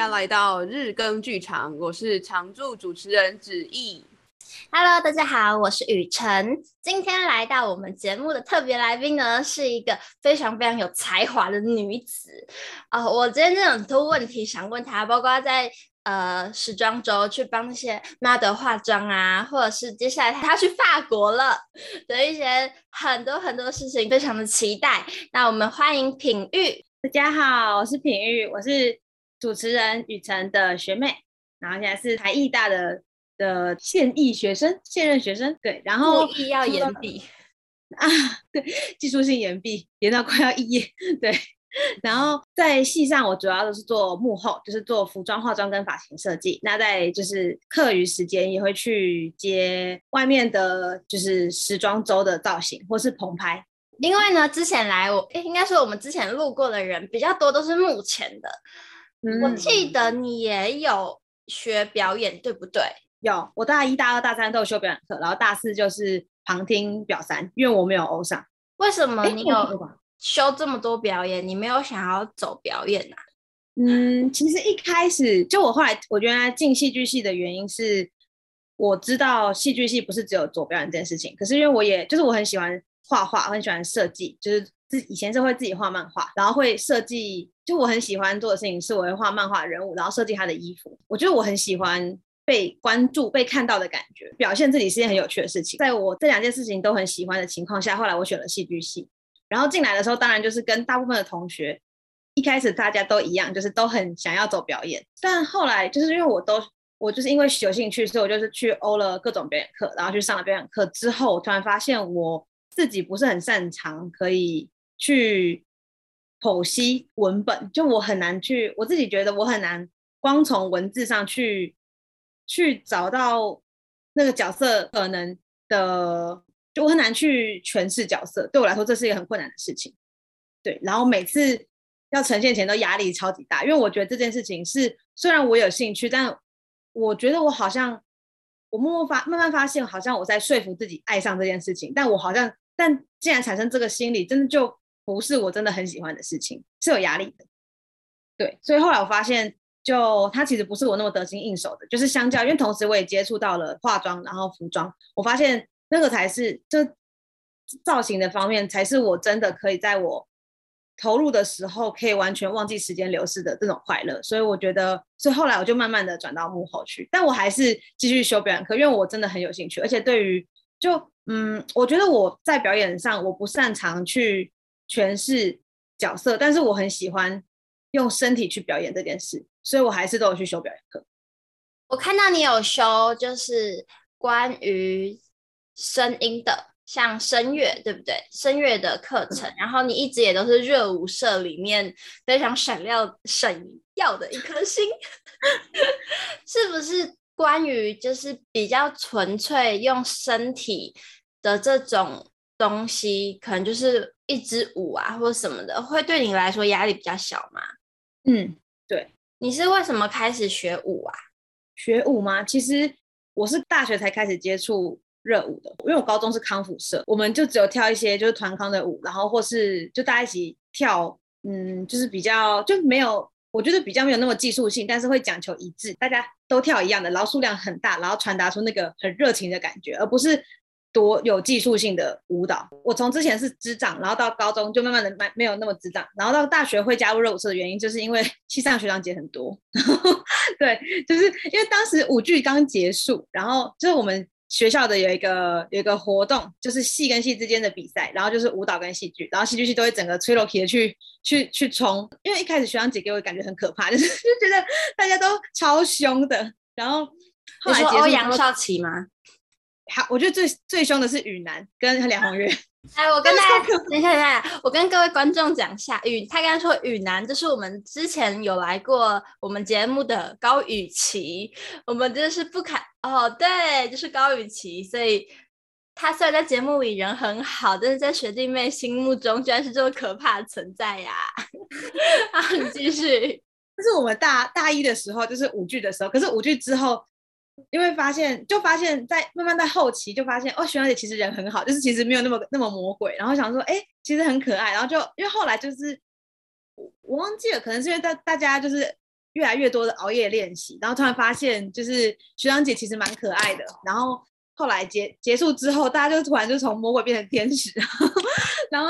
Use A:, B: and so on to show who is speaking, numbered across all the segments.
A: 家来到日更剧场，我是常驻主持人子毅。
B: Hello，大家好，我是雨辰。今天来到我们节目的特别来宾呢，是一个非常非常有才华的女子啊、呃！我今天真的很多问题想问她，包括在呃时装周去帮那些 model 化妆啊，或者是接下来她去法国了的一些很多很多事情，非常的期待。那我们欢迎品玉。
C: 大家好，我是品玉，我是主持人雨辰的学妹，然后现在是台艺大的的现役学生，现任学生。对，然后
B: 故意要延毕
C: 啊，对，技术性延毕，延到快要毕业。对，然后在戏上，我主要都是做幕后，就是做服装化妆跟发型设计。那在就是课余时间也会去接外面的，就是时装周的造型或是棚拍。
B: 另外呢，之前来我应该说我们之前录过的人比较多，都是幕前的。嗯，我记得你也有学表演，对不对？
C: 有，我大一、大二、大三都有修表演课，然后大四就是旁听表三，因为我没有欧上。
B: 为什么你有修这么多表演，你没有想要走表演啊？
C: 嗯，其实一开始就我后来，我原来进戏剧系的原因是，我知道戏剧系不是只有做表演这件事情，可是因为我也就是我很喜欢。画画，我很喜欢设计，就是自以前是会自己画漫画，然后会设计。就我很喜欢做的事情是，我会画漫画人物，然后设计他的衣服。我觉得我很喜欢被关注、被看到的感觉，表现自己是件很有趣的事情。在我这两件事情都很喜欢的情况下，后来我选了戏剧系。然后进来的时候，当然就是跟大部分的同学一开始大家都一样，就是都很想要走表演。但后来就是因为我都我就是因为有兴趣，所以我就是去欧了各种表演课，然后去上了表演课之后，突然发现我。自己不是很擅长，可以去剖析文本，就我很难去，我自己觉得我很难光从文字上去去找到那个角色可能的，就我很难去诠释角色。对我来说，这是一个很困难的事情。对，然后每次要呈现前都压力超级大，因为我觉得这件事情是虽然我有兴趣，但我觉得我好像我默默发慢慢发现，好像我在说服自己爱上这件事情，但我好像。但既然产生这个心理，真的就不是我真的很喜欢的事情，是有压力的。对，所以后来我发现，就它其实不是我那么得心应手的，就是相较，因为同时我也接触到了化妆，然后服装，我发现那个才是，就造型的方面，才是我真的可以在我投入的时候，可以完全忘记时间流逝的这种快乐。所以我觉得，所以后来我就慢慢的转到幕后去，但我还是继续修表演课，因为我真的很有兴趣，而且对于就。嗯，我觉得我在表演上我不擅长去诠释角色，但是我很喜欢用身体去表演这件事，所以我还是都有去修表演课。
B: 我看到你有修，就是关于声音的，像声乐，对不对？声乐的课程，然后你一直也都是热舞社里面非常闪亮闪耀的一颗星，是不是？关于就是比较纯粹用身体。的这种东西，可能就是一支舞啊，或者什么的，会对你来说压力比较小吗？
C: 嗯，对。
B: 你是为什么开始学舞啊？
C: 学舞吗？其实我是大学才开始接触热舞的，因为我高中是康复社，我们就只有跳一些就是团康的舞，然后或是就大家一起跳，嗯，就是比较就没有，我觉得比较没有那么技术性，但是会讲求一致，大家都跳一样的，然后数量很大，然后传达出那个很热情的感觉，而不是。多有技术性的舞蹈，我从之前是支掌，然后到高中就慢慢的没没有那么支掌，然后到大学会加入热舞社的原因，就是因为 系上学长姐很多，对，就是因为当时舞剧刚结束，然后就是我们学校的有一个有一个活动，就是戏跟戏之间的比赛，然后就是舞蹈跟戏剧，然后戏剧系都会整个吹落皮的去去去冲，因为一开始学长姐给我感觉很可怕，就是就觉得大家都超凶的，然后后来结束
B: 欧阳少奇吗？
C: 好，我觉得最最凶的是雨楠跟梁红月。
B: 哎，我跟 大家等一下，等一下，我跟各位观众讲一下，雨他刚刚说雨楠，就是我们之前有来过我们节目的高雨琦，我们真的是不堪哦，对，就是高雨琦，所以他虽然在节目里人很好，但是在学弟妹心目中居然是这么可怕的存在呀、啊！好，你继续。
C: 就是我们大大一的时候，就是舞剧的时候，可是舞剧之后。因为发现，就发现，在慢慢在后期就发现，哦，学长姐其实人很好，就是其实没有那么那么魔鬼。然后想说，哎，其实很可爱。然后就因为后来就是我忘记了，可能是因为大大家就是越来越多的熬夜练习，然后突然发现就是学长姐其实蛮可爱的，然后后来结结束之后，大家就突然就从魔鬼变成天使，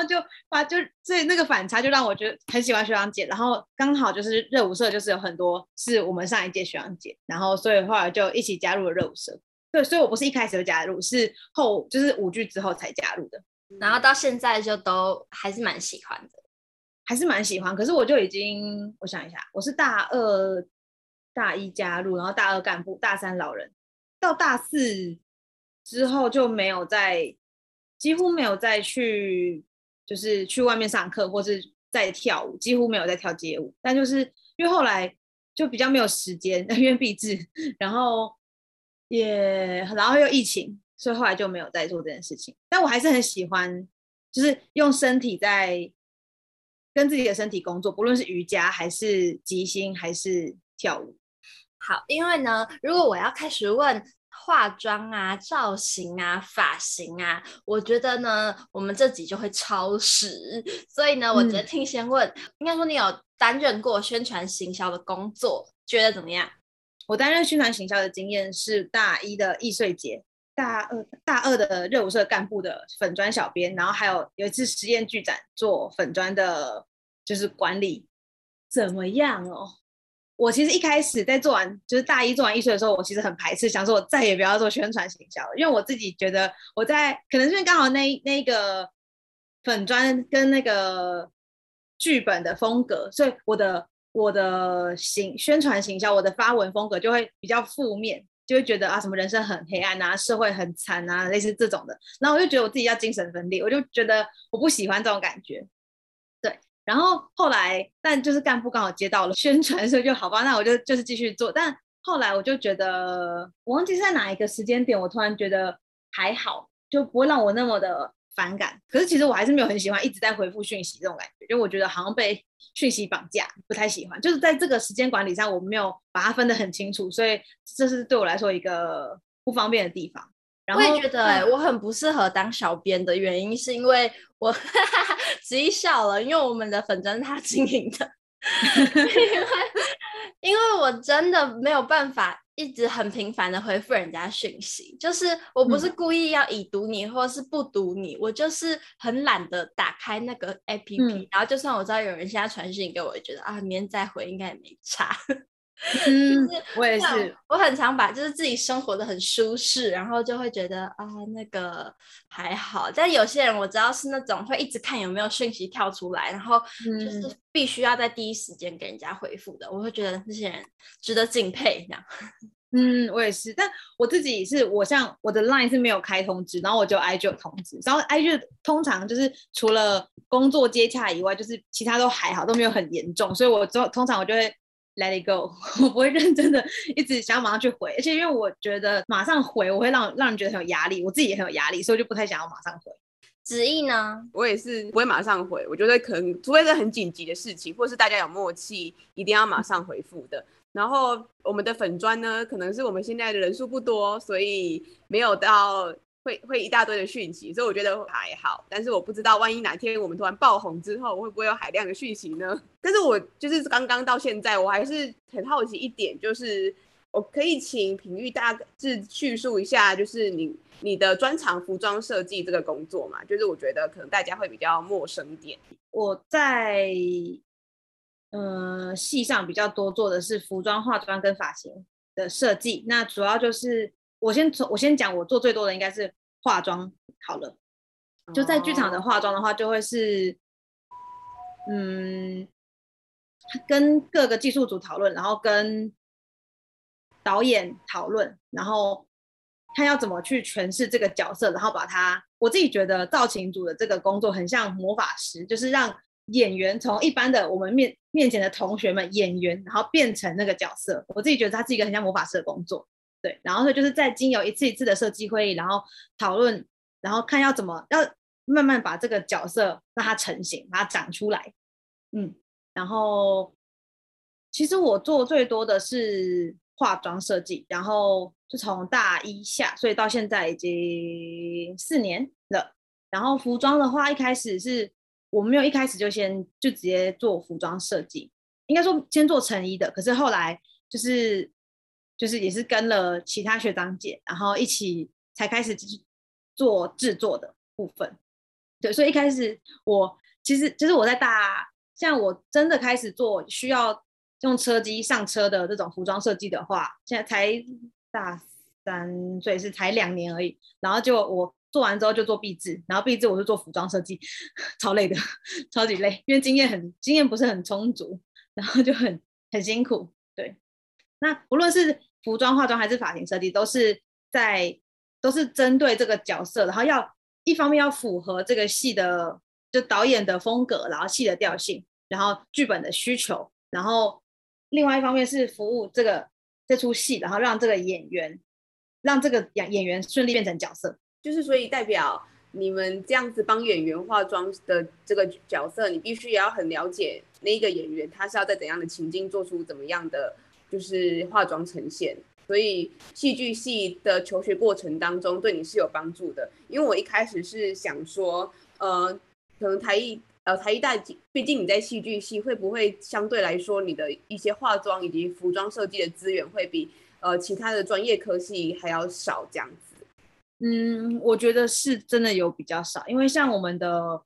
C: 就把就所以那个反差就让我觉得很喜欢学长姐，然后刚好就是热舞社就是有很多是我们上一届学长姐，然后所以后来就一起加入了热舞社。对，所以我不是一开始就加入，是后就是舞剧之后才加入的，
B: 然后到现在就都还是蛮喜欢的，
C: 还是蛮喜欢。可是我就已经，我想一下，我是大二、大一加入，然后大二干部，大三老人，到大四之后就没有再，几乎没有再去，就是去外面上课或是在跳舞，几乎没有在跳街舞。但就是因为后来就比较没有时间，因为毕制，然后。也然后又疫情，所以后来就没有再做这件事情。但我还是很喜欢，就是用身体在跟自己的身体工作，不论是瑜伽还是即兴还是跳舞。
B: 好，因为呢，如果我要开始问化妆啊、造型啊、发型啊，我觉得呢，我们这集就会超时。所以呢，我决定先问，嗯、应该说你有担任过宣传行销的工作，觉得怎么样？
C: 我担任宣传行销的经验是大一的易碎节，大二大二的热舞社干部的粉专小编，然后还有有一次实验剧展做粉专的，就是管理，怎么样哦？我其实一开始在做完就是大一做完艺术的时候，我其实很排斥，想说我再也不要做宣传行销了，因为我自己觉得我在可能是因为刚好那那个粉砖跟那个剧本的风格，所以我的。我的行宣传行销，我的发文风格就会比较负面，就会觉得啊，什么人生很黑暗啊，社会很惨啊，类似这种的。然后我就觉得我自己要精神分裂，我就觉得我不喜欢这种感觉。然后后来，但就是干部刚好接到了宣传，所以就好吧，那我就就是继续做。但后来我就觉得，我忘记是在哪一个时间点，我突然觉得还好，就不会让我那么的。反感，可是其实我还是没有很喜欢一直在回复讯息这种感觉，就我觉得好像被讯息绑架，不太喜欢。就是在这个时间管理上，我没有把它分得很清楚，所以这是对我来说一个不方便的地方。然后
B: 我也觉得、欸，我很不适合当小编的原因，是因为我直接笑了，因为我们的粉砖是他经营的，因为 因为我真的没有办法。一直很频繁的回复人家讯息，就是我不是故意要已读你，或是不读你，嗯、我就是很懒得打开那个 APP，、嗯、然后就算我知道有人现在传讯给我，也觉得啊，明天再回应该也没差。
C: 嗯，我也是，
B: 我很常把就是自己生活的很舒适，然后就会觉得啊，那个还好。但有些人我知道是那种会一直看有没有讯息跳出来，然后就是必须要在第一时间给人家回复的，嗯、我会觉得这些人值得敬佩。这样，
C: 嗯，我也是。但我自己是我像我的 Line 是没有开通知，然后我就 IG 有通知，然后 IG 通常就是除了工作接洽以外，就是其他都还好，都没有很严重，所以我就通常我就会。Let it go，我不会认真的一直想要马上去回，而且因为我觉得马上回我会让让人觉得很有压力，我自己也很有压力，所以我就不太想要马上回。
B: 子毅呢？
A: 我也是不会马上回，我觉得可能除非是很紧急的事情，或是大家有默契，一定要马上回复的。然后我们的粉砖呢，可能是我们现在的人数不多，所以没有到。会会一大堆的讯息，所以我觉得还好。但是我不知道，万一哪天我们突然爆红之后，会不会有海量的讯息呢？但是我就是刚刚到现在，我还是很好奇一点，就是我可以请品玉大致叙述一下，就是你你的专长服装设计这个工作嘛？就是我觉得可能大家会比较陌生点。
C: 我在嗯系上比较多做的是服装、化妆跟发型的设计，那主要就是。我先从我先讲，我做最多的应该是化妆好了。就在剧场的化妆的话，就会是，嗯，跟各个技术组讨论，然后跟导演讨论，然后看要怎么去诠释这个角色，然后把它。我自己觉得造型组的这个工作很像魔法师，就是让演员从一般的我们面面前的同学们演员，然后变成那个角色。我自己觉得他是一个很像魔法师的工作。对，然后就是在经由一次一次的设计会议，然后讨论，然后看要怎么要慢慢把这个角色让它成型，把它长出来。嗯，然后其实我做最多的是化妆设计，然后就从大一下，所以到现在已经四年了。然后服装的话，一开始是我没有一开始就先就直接做服装设计，应该说先做成衣的，可是后来就是就是也是跟了其他学长姐，然后一起才开始做制作的部分。对，所以一开始我其实就是我在大，像我真的开始做需要用车机上车的这种服装设计的话，现在才大三，所以是才两年而已。然后就我做完之后就做毕制，然后毕制我就做服装设计，超累的，超级累，因为经验很经验不是很充足。然后就很很辛苦，对。那无论是服装化妆还是发型设计，都是在都是针对这个角色，然后要一方面要符合这个戏的就导演的风格，然后戏的调性，然后剧本的需求，然后另外一方面是服务这个这出戏，然后让这个演员让这个演演员顺利变成角色，
A: 就是所以代表。你们这样子帮演员化妆的这个角色，你必须也要很了解那一个演员，他是要在怎样的情境做出怎么样的就是化妆呈现。所以戏剧系的求学过程当中，对你是有帮助的。因为我一开始是想说，呃，可能台艺呃台艺大，毕竟你在戏剧系，会不会相对来说你的一些化妆以及服装设计的资源会比呃其他的专业科系还要少这样子？
C: 嗯，我觉得是真的有比较少，因为像我们的，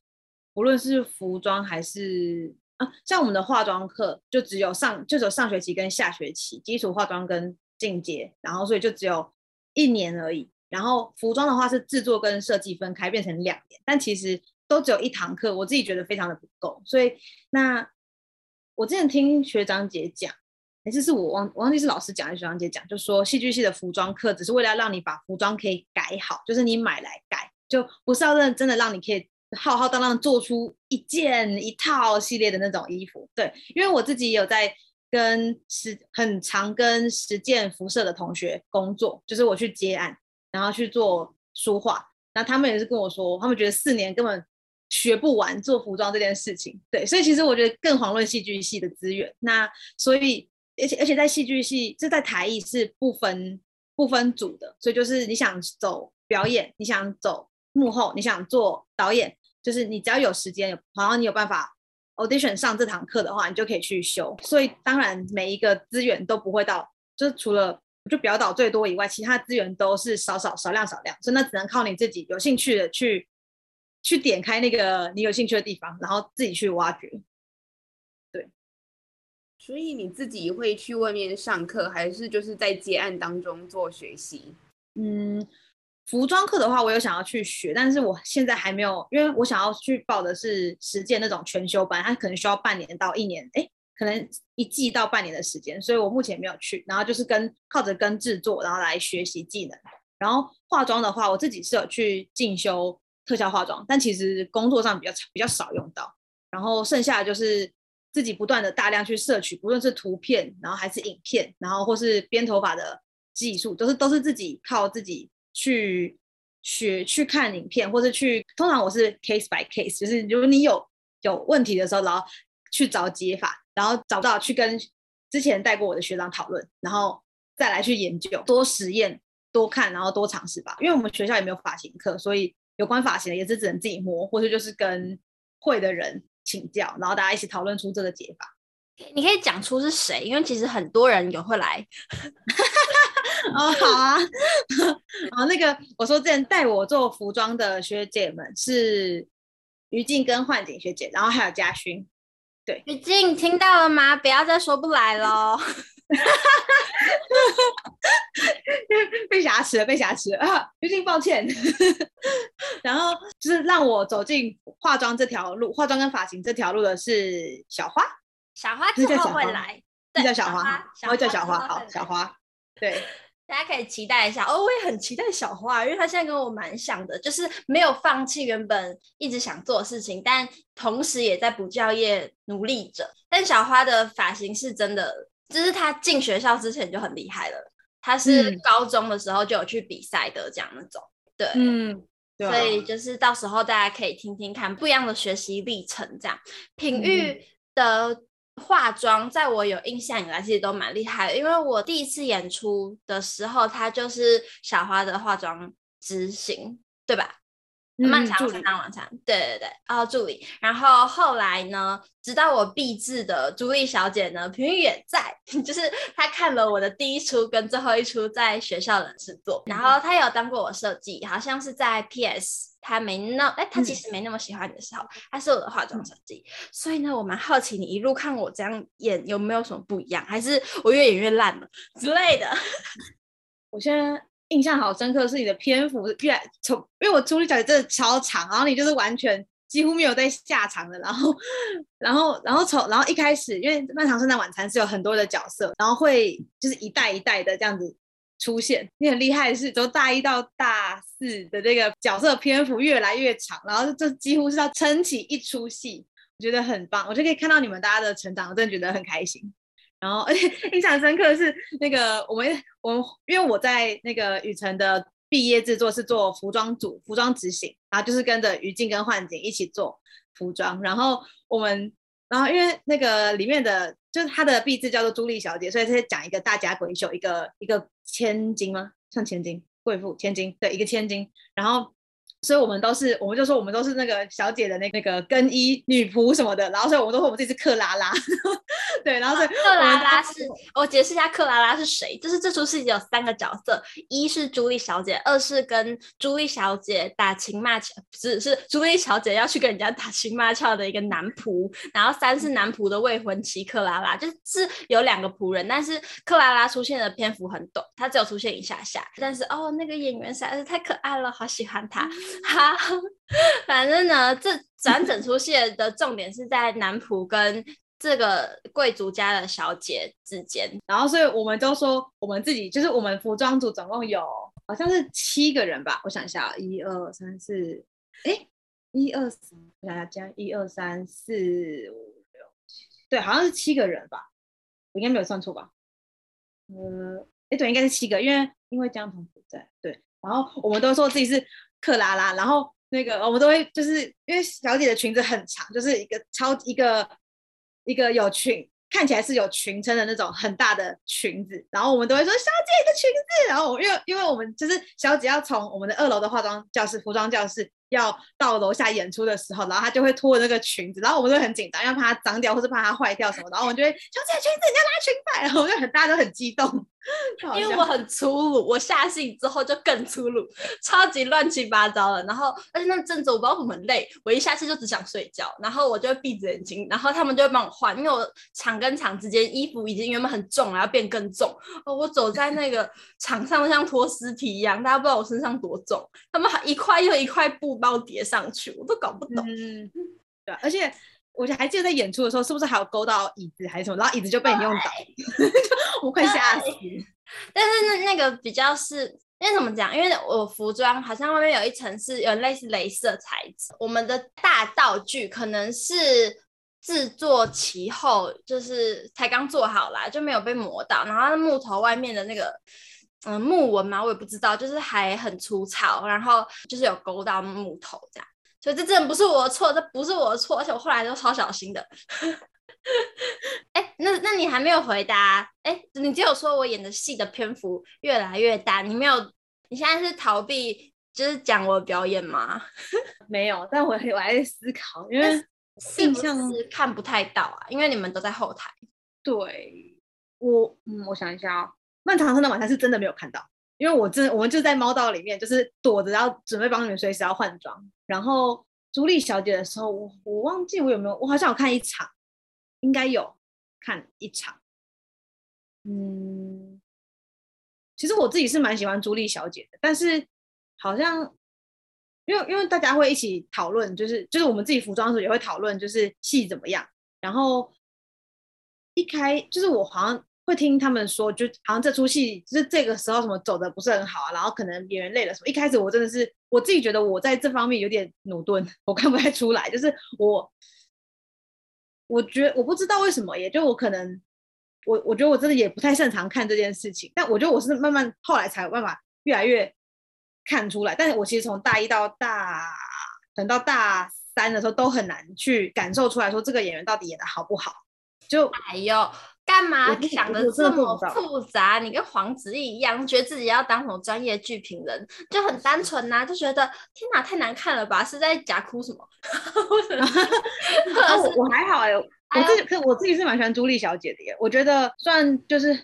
C: 无论是服装还是啊，像我们的化妆课，就只有上就只有上学期跟下学期，基础化妆跟进阶，然后所以就只有一年而已。然后服装的话是制作跟设计分开变成两年，但其实都只有一堂课，我自己觉得非常的不够。所以那我之前听学长姐讲。还是是我忘我忘记是老师讲还是学长姐讲，就说戏剧系的服装课只是为了让你把服装可以改好，就是你买来改，就不是要认真的让你可以浩浩荡荡做出一件一套系列的那种衣服。对，因为我自己有在跟实很常跟实践服设的同学工作，就是我去接案，然后去做书画，那他们也是跟我说，他们觉得四年根本学不完做服装这件事情。对，所以其实我觉得更遑论戏剧系的资源。那所以。而且而且在戏剧系，这在台艺是不分不分组的，所以就是你想走表演，你想走幕后，你想做导演，就是你只要有时间，然后你有办法 audition 上这堂课的话，你就可以去修。所以当然每一个资源都不会到，就是除了就表导最多以外，其他资源都是少少少量少量，所以那只能靠你自己有兴趣的去去点开那个你有兴趣的地方，然后自己去挖掘。
A: 对所以你自己会去外面上课，还是就是在接案当中做学习？
C: 嗯，服装课的话，我有想要去学，但是我现在还没有，因为我想要去报的是实践那种全修班，它可能需要半年到一年，哎，可能一季到半年的时间，所以我目前没有去。然后就是跟靠着跟制作，然后来学习技能。然后化妆的话，我自己是有去进修特效化妆，但其实工作上比较比较少用到。然后剩下的就是。自己不断的大量去摄取，不论是图片，然后还是影片，然后或是编头发的技术，都是都是自己靠自己去学去看影片，或是去。通常我是 case by case，就是如果你有有问题的时候，然后去找解法，然后找到去跟之前带过我的学长讨论，然后再来去研究，多实验，多看，然后多尝试吧。因为我们学校也没有发型课，所以有关发型的也是只能自己摸，或者就是跟会的人。请教，然后大家一起讨论出这个解法。
B: 你可以讲出是谁，因为其实很多人有会来。
C: 哦，好啊。啊，那个我说之前带我做服装的学姐们是于静跟幻景学姐，然后还有嘉勋。对，
B: 于静听到了吗？不要再说不来喽。
C: 被挟持了，被挟持了啊！于静，抱歉。然后就是让我走进化妆这条路，化妆跟发型这条路的是小花。
B: 小花之后会来，
C: 叫小花，我会叫小花。好，小花。对，
B: 大家可以期待一下哦。我也很期待小花，因为她现在跟我蛮像的，就是没有放弃原本一直想做的事情，但同时也在补教业努力着。但小花的发型是真的。就是她进学校之前就很厉害了，她是高中的时候就有去比赛的这样那种，对，
C: 嗯，对，
B: 所以就是到时候大家可以听听看不一样的学习历程，这样品玉的化妆，在我有印象以来，其实都蛮厉害的，因为我第一次演出的时候，他就是小花的化妆执行，对吧？漫长圣诞晚餐，对对对，然后助理，然后后来呢，直到我毕制的朱莉小姐呢，平玉也在，就是她看了我的第一出跟最后一出在学校的制作，然后她有当过我设计，好像是在 PS，她没那，哎，她其实没那么喜欢你的时候，她是我的化妆设计，所以呢，我蛮好奇你一路看我这样演有没有什么不一样，还是我越演越烂了之类的。
C: 我现在。印象好深刻是你的篇幅越来从，因为我朱莉小姐真的超长，然后你就是完全几乎没有在下场的，然后，然后，然后从然后一开始，因为《漫长圣诞晚餐》是有很多的角色，然后会就是一代一代的这样子出现。你很厉害的是，从大一到大四的这个角色篇幅越来越长，然后这几乎是要撑起一出戏，我觉得很棒，我就可以看到你们大家的成长，我真的觉得很开心。然后，而且印象深刻的是那个我们，我们因为我在那个雨辰的毕业制作是做服装组、服装执行，然后就是跟着于静跟幻景一起做服装。然后我们，然后因为那个里面的，就是他的毕制叫做朱莉小姐，所以是讲一个大家闺秀，一个一个千金吗？像千金、贵妇、千金，对，一个千金。然后。所以我们都是，我们就说我们都是那个小姐的那那个更衣女仆什么的，然后所以我们都说我们自己是克拉拉，对，然后所以
B: 克拉拉是，我解释一下克拉拉是谁，就是这出戏有三个角色，一是朱莉小姐，二是跟朱莉小姐打情骂俏，不是是朱莉小姐要去跟人家打情骂俏的一个男仆，然后三是男仆的未婚妻克拉拉，就是有两个仆人，但是克拉拉出现的篇幅很短，她只有出现一下下，但是哦那个演员实在是太可爱了，好喜欢她。好，反正呢，这整整 出戏的重点是在男仆跟这个贵族家的小姐之间，
C: 然后所以我们都说我们自己就是我们服装组总共有好像是七个人吧，我想一下，一二三四，哎，一二三，我想加一二三四五六七，对，好像是七个人吧，我应该没有算错吧？呃，哎，对，应该是七个，因为因为江彤不在，对，然后我们都说自己是。克拉拉，然后那个我们都会就是因为小姐的裙子很长，就是一个超一个一个有裙，看起来是有裙撑的那种很大的裙子，然后我们都会说小姐的裙子，然后因为因为我们就是小姐要从我们的二楼的化妆教室、服装教室要到楼下演出的时候，然后她就会脱那个裙子，然后我们都很紧张，因为怕它脏掉或是怕它坏掉什么，然后我们就会小姐裙子，你要拉裙摆，然 后我就很大家都很激动。
B: 因为我很粗鲁，我下戏之后就更粗鲁，超级乱七八糟的。然后，而且那阵子我不知道怎么累，我一下戏就只想睡觉，然后我就会闭着眼睛，然后他们就会帮我换，因为我场跟场之间衣服已经原本很重了，要变更重。哦，我走在那个场上像拖尸体一样，大家不知道我身上多重，他们还一块又一块布包叠上去，我都搞不懂。
C: 嗯，对，而且。我还记得在演出的时候，是不是还有勾到椅子还是什么？然后椅子就被你用倒，我快吓死。
B: 但是那那个比较是，因为怎么讲？因为我服装好像外面有一层是有类似镭射材质，我们的大道具可能是制作其后就是才刚做好啦，就没有被磨到。然后木头外面的那个嗯木纹嘛，我也不知道，就是还很粗糙，然后就是有勾到木头这样。所以这真的不是我的错，这不是我的错，而且我后来都超小心的。哎，那那你还没有回答？哎，你只有说我演的戏的篇幅越来越大，你没有？你现在是逃避，就是讲我的表演吗？
C: 没有，但我我还在思考，因为印象
B: 是看不太到啊，因为你们都在后台。
C: 对，我嗯，我想一下哦，漫长圣诞晚餐是真的没有看到。因为我真，我们就在猫道里面，就是躲着，要准备帮你们随时要换装。然后朱莉小姐的时候，我我忘记我有没有，我好像有看一场，应该有看一场。嗯，其实我自己是蛮喜欢朱莉小姐的，但是好像因为因为大家会一起讨论，就是就是我们自己服装的时候也会讨论，就是戏怎么样。然后一开就是我好像。会听他们说，就好像这出戏就是这个时候什么走的不是很好啊，然后可能演员累了什么。一开始我真的是我自己觉得我在这方面有点駑钝，我看不太出来。就是我，我觉得我不知道为什么，也就我可能我我觉得我真的也不太擅长看这件事情。但我觉得我是慢慢后来才有办法越来越看出来。但是我其实从大一到大等到大三的时候都很难去感受出来说这个演员到底演的好不好。就
B: 哎呦。干嘛想的这么复杂？你跟黄子毅一样，觉得自己要当什么专业剧评人，就很单纯呐、啊，就觉得天哪，太难看了吧？是在假哭什么？
C: 啊、我我还好哎、欸，我自己可我自己是蛮喜欢朱莉小姐的耶。我觉得虽然就是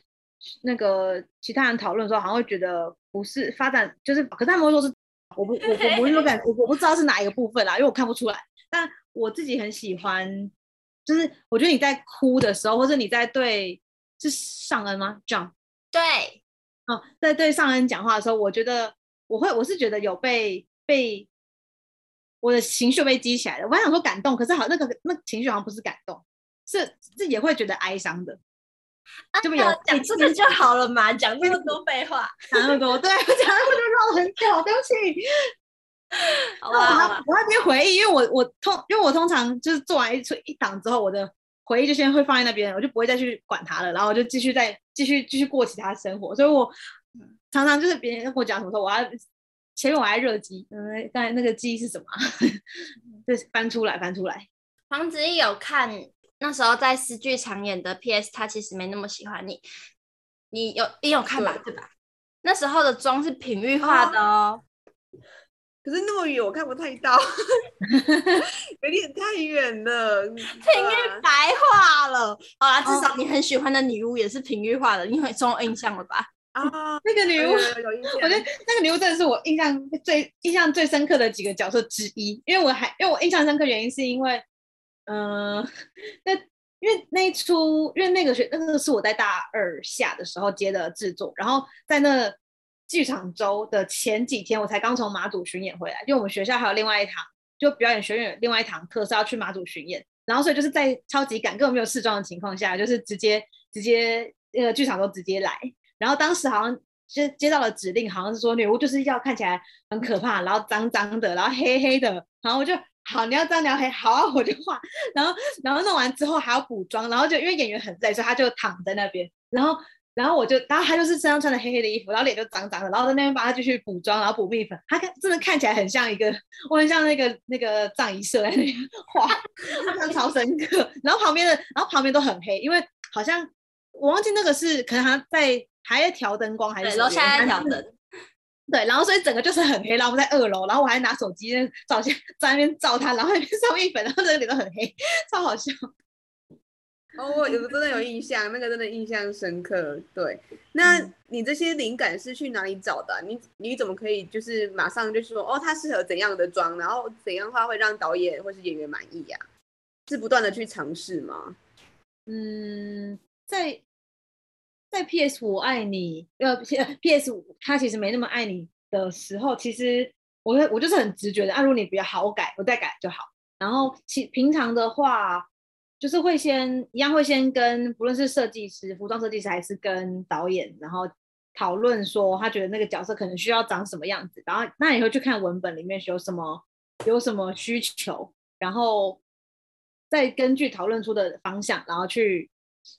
C: 那个其他人讨论的时候，好像会觉得不是发展，就是可是他们会说是我不我我 我有感我我不知道是哪一个部分啦，因为我看不出来。但我自己很喜欢。就是我觉得你在哭的时候，或者你在对是尚恩吗？John
B: 对，
C: 哦，在对尚恩讲话的时候，我觉得我会我是觉得有被被我的情绪被激起来了。我还想说感动，可是好那个那情绪好像不是感动，是是也会觉得哀伤的。
B: 啊、就没有讲这个就好了嘛，讲那么多废话，
C: 讲那么多，对，讲那么多绕很久，对不起。好吧，我那边回忆，因为我我通，因为我通常就是做完一出一档之后，我的回忆就先会放在那边，我就不会再去管它了，然后我就继续再继续继续过其他生活。所以我常常就是别人跟我讲什么时候，我要前面我还热机，嗯，刚才那个机是什么？就是翻出来翻出来。
B: 黄子毅有看那时候在诗剧场演的 PS，他其实没那么喜欢你，你有你有看吧？对，吧？那时候的妆是平玉化的哦。
A: 可是那么远，我看不太到，有点太远了。平
B: 玉白化了，好啦，至少你很喜欢的女巫也是平玉化的，因为总有印象了吧？
C: 啊，那个女巫，我觉得那个女巫真的是我印象最印象最深刻的几个角色之一。因为我还因为我印象深刻原因是因为，嗯、呃，那因为那一出，因为那个学那个是我在大二下的时候接的制作，然后在那。剧场周的前几天，我才刚从马祖巡演回来，因为我们学校还有另外一堂，就表演学院另外一堂课是要去马祖巡演，然后所以就是在超级赶，根本没有试妆的情况下，就是直接直接那个剧场都直接来，然后当时好像接接到了指令，好像是说女巫就是要看起来很可怕，然后脏脏的，然后黑黑的，然后我就好，你要脏你要黑，好啊，我就画，然后然后弄完之后还要补妆，然后就因为演员很累，所以他就躺在那边，然后。然后我就，然后他就是身上穿的黑黑的衣服，然后脸就脏脏的，然后在那边帮他继续补妆，然后补蜜粉，他看真的看起来很像一个，我很像那个那个葬仪社在那边画，他像超深刻。然后旁边的，然后旁边都很黑，因为好像我忘记那个是可能他在还在调灯光还是什么，
B: 楼下在调灯。
C: 对，然后所以整个就是很黑，然后我们在二楼，然后我还拿手机照相，在那边照他，然后那边上蜜粉，然后整个脸都很黑，超好笑。
A: 哦，我有的真的有印象，那个真的印象深刻。对，那你这些灵感是去哪里找的啊？你你怎么可以就是马上就说哦，他适合怎样的妆，然后怎样的话会让导演或是演员满意呀？是不断的去尝试吗？
C: 嗯，在在 PS 我爱你，呃，PS 他其实没那么爱你的时候，其实我我就是很直觉的，啊，如果你比较好改，我再改就好。然后其平常的话。就是会先一样会先跟不论是设计师、服装设计师还是跟导演，然后讨论说他觉得那个角色可能需要长什么样子，然后那你会去看文本里面有什么有什么需求，然后再根据讨论出的方向，然后去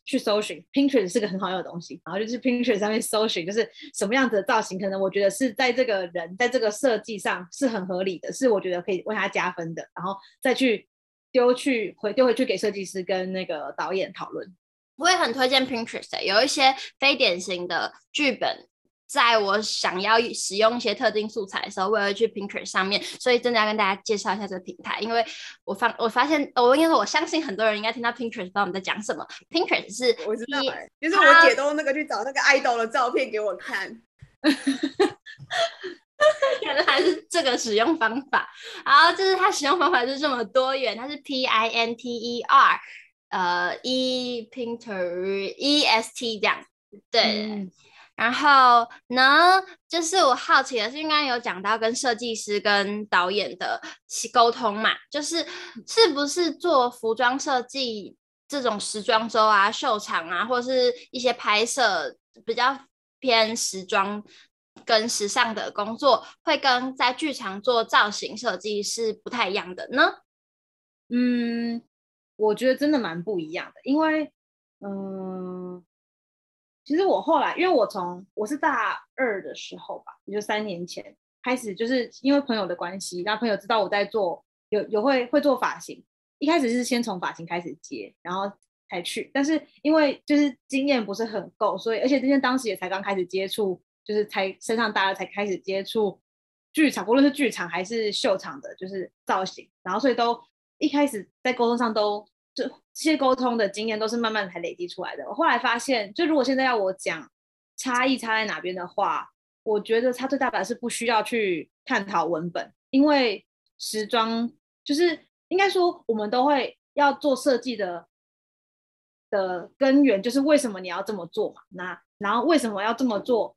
C: 去搜寻。Pinterest 是个很好用的东西，然后就是 Pinterest 上面搜寻，就是什么样子的造型，可能我觉得是在这个人在这个设计上是很合理的，是我觉得可以为他加分的，然后再去。丢去回丢回去给设计师跟那个导演讨论。
B: 我也很推荐 Pinterest，有一些非典型的剧本，在我想要使用一些特定素材的时候，我也会去 Pinterest 上面。所以真的要跟大家介绍一下这个平台，因为我发我发现，我应该说我相信很多人应该听到 Pinterest 不知道我们在讲什么。Pinterest 是
A: 我知道、欸，就是我姐都那个去找那个 idol 的照片给我看。
B: 原来是这个使用方法，然后就是它使用方法就是这么多元，它是 P I N T E R，呃，E Pinter E S T 这样，对。嗯、然后呢，就是我好奇的是，应该有讲到跟设计师跟导演的沟通嘛，就是是不是做服装设计这种时装周啊、秀场啊，或者是一些拍摄比较偏时装。跟时尚的工作会跟在剧场做造型设计是不太一样的呢？
C: 嗯，我觉得真的蛮不一样的，因为，嗯、其实我后来，因为我从我是大二的时候吧，也就三年前开始，就是因为朋友的关系，让朋友知道我在做，有有会会做发型，一开始是先从发型开始接，然后才去。但是因为就是经验不是很够，所以而且今天当时也才刚开始接触，就是才身上大二才开始接触剧场，不论是剧场还是秀场的，就是造型。然后所以都一开始在沟通上都就这些沟通的经验都是慢慢才累积出来的。我后来发现，就如果现在要我讲差异差在哪边的话，我觉得它最大的是不需要去探讨文本，因为时装就是应该说我们都会要做设计的的根源，就是为什么你要这么做嘛？那然后为什么要这么做？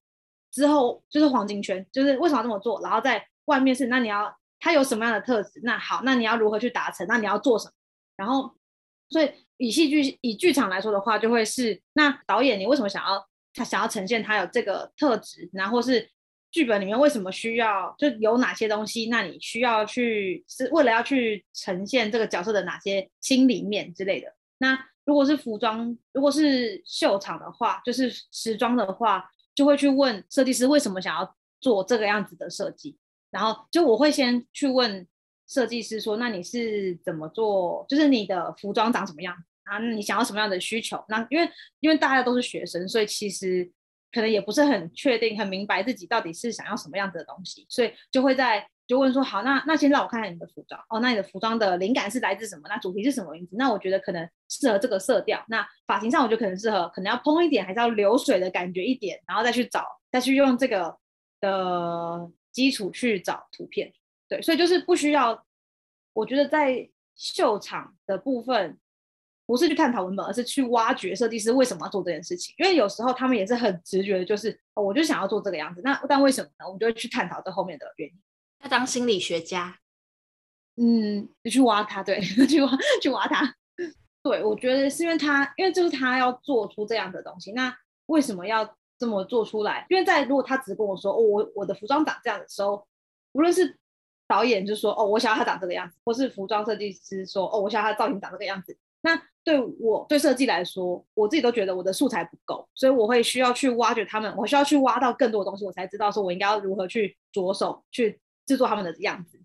C: 之后就是黄金圈，就是为什么要这么做？然后在外面是那你要它有什么样的特质？那好，那你要如何去达成？那你要做什么？然后所以以戏剧以剧场来说的话，就会是那导演你为什么想要？他想要呈现他有这个特质，然后是剧本里面为什么需要，就有哪些东西？那你需要去是为了要去呈现这个角色的哪些心里面之类的。那如果是服装，如果是秀场的话，就是时装的话，就会去问设计师为什么想要做这个样子的设计。然后就我会先去问设计师说，那你是怎么做？就是你的服装长什么样？啊，你想要什么样的需求？那因为因为大家都是学生，所以其实可能也不是很确定、很明白自己到底是想要什么样子的东西，所以就会在就问说：好，那那先让我看看你的服装哦。那你的服装的灵感是来自什么？那主题是什么名字？那我觉得可能适合这个色调。那发型上我觉得可能适合，可能要蓬一点，还是要流水的感觉一点，然后再去找，再去用这个的基础去找图片。对，所以就是不需要，我觉得在秀场的部分。不是去探讨文本，而是去挖掘设计师为什么要做这件事情。因为有时候他们也是很直觉的，就是，我就想要做这个样子。那但为什么呢？我们就会去探讨这后面的原因。
B: 要当心理学家，
C: 嗯，你去挖他，对，去挖去挖他。对，我觉得是因为他，因为就是他要做出这样的东西。那为什么要这么做出来？因为在如果他只跟我说哦，我我的服装长这样的时候，无论是导演就说哦，我想要他长这个样子，或是服装设计师说哦，我想要他造型长这个样子。那对我对设计来说，我自己都觉得我的素材不够，所以我会需要去挖掘他们，我需要去挖到更多的东西，我才知道说我应该要如何去着手去制作他们的样子。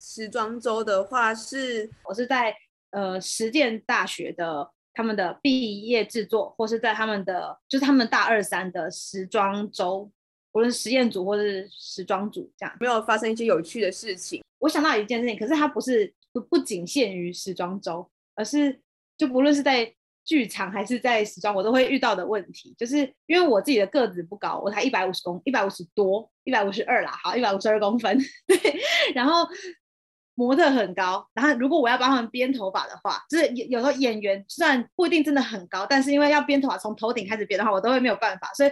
A: 时装周的话是，
C: 我是在呃实践大学的他们的毕业制作，或是在他们的就是他们大二三的时装周，无论实验组或是时装组这样，
A: 没有发生一些有趣的事情。
C: 我想到一件事情，可是它不是不不仅限于时装周。而是，就不论是在剧场还是在时装，我都会遇到的问题，就是因为我自己的个子不高，我才一百五十公，一百五十多，一百五十二啦，好，一百五十二公分，对。然后模特很高，然后如果我要帮他们编头发的话，就是有有时候演员虽然不一定真的很高，但是因为要编头发，从头顶开始编的话，我都会没有办法，所以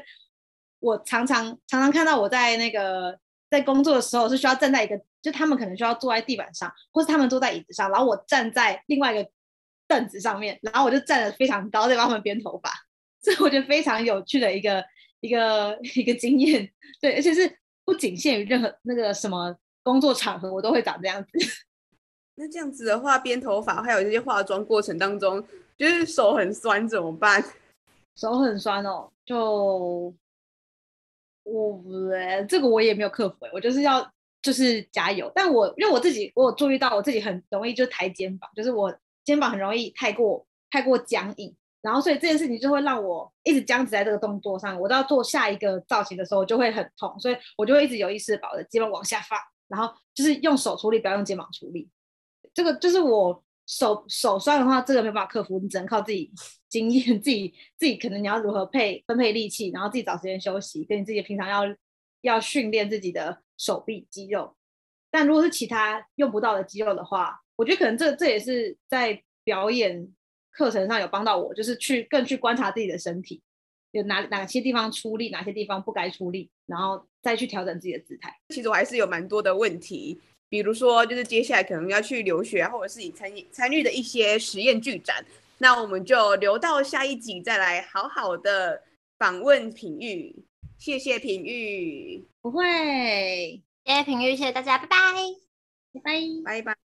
C: 我常常常常看到我在那个在工作的时候是需要站在一个，就他们可能需要坐在地板上，或是他们坐在椅子上，然后我站在另外一个。凳子上面，然后我就站得非常高，在帮他们编头发，这我觉得非常有趣的一个一个一个经验。对，而且是不仅限于任何那个什么工作场合，我都会长这样子。
A: 那这样子的话，编头发还有这些化妆过程当中，就是手很酸怎么办？
C: 手很酸哦，就我这个我也没有克服，我就是要就是加油。但我因为我自己，我有注意到我自己很容易就抬肩膀，就是我。肩膀很容易太过太过僵硬，然后所以这件事情就会让我一直僵持在这个动作上。我都要做下一个造型的时候，就会很痛，所以我就会一直有意识把我的肩膀往下放，然后就是用手处理，不要用肩膀处理。这个就是我手手酸的话，这个没办法克服，你只能靠自己经验，自己自己可能你要如何配分配力气，然后自己找时间休息，跟你自己平常要要训练自己的手臂肌肉。但如果是其他用不到的肌肉的话，我觉得可能这这也是在表演课程上有帮到我，就是去更去观察自己的身体，有哪哪些地方出力，哪些地方不该出力，然后再去调整自己的姿态。
A: 其实我还是有蛮多的问题，比如说就是接下来可能要去留学，或者是你参与参与的一些实验剧展，那我们就留到下一集再来好好的访问品玉。谢谢品玉，
C: 不会，
B: 谢谢品玉，谢谢大家，拜拜，
C: 拜拜，
A: 拜拜。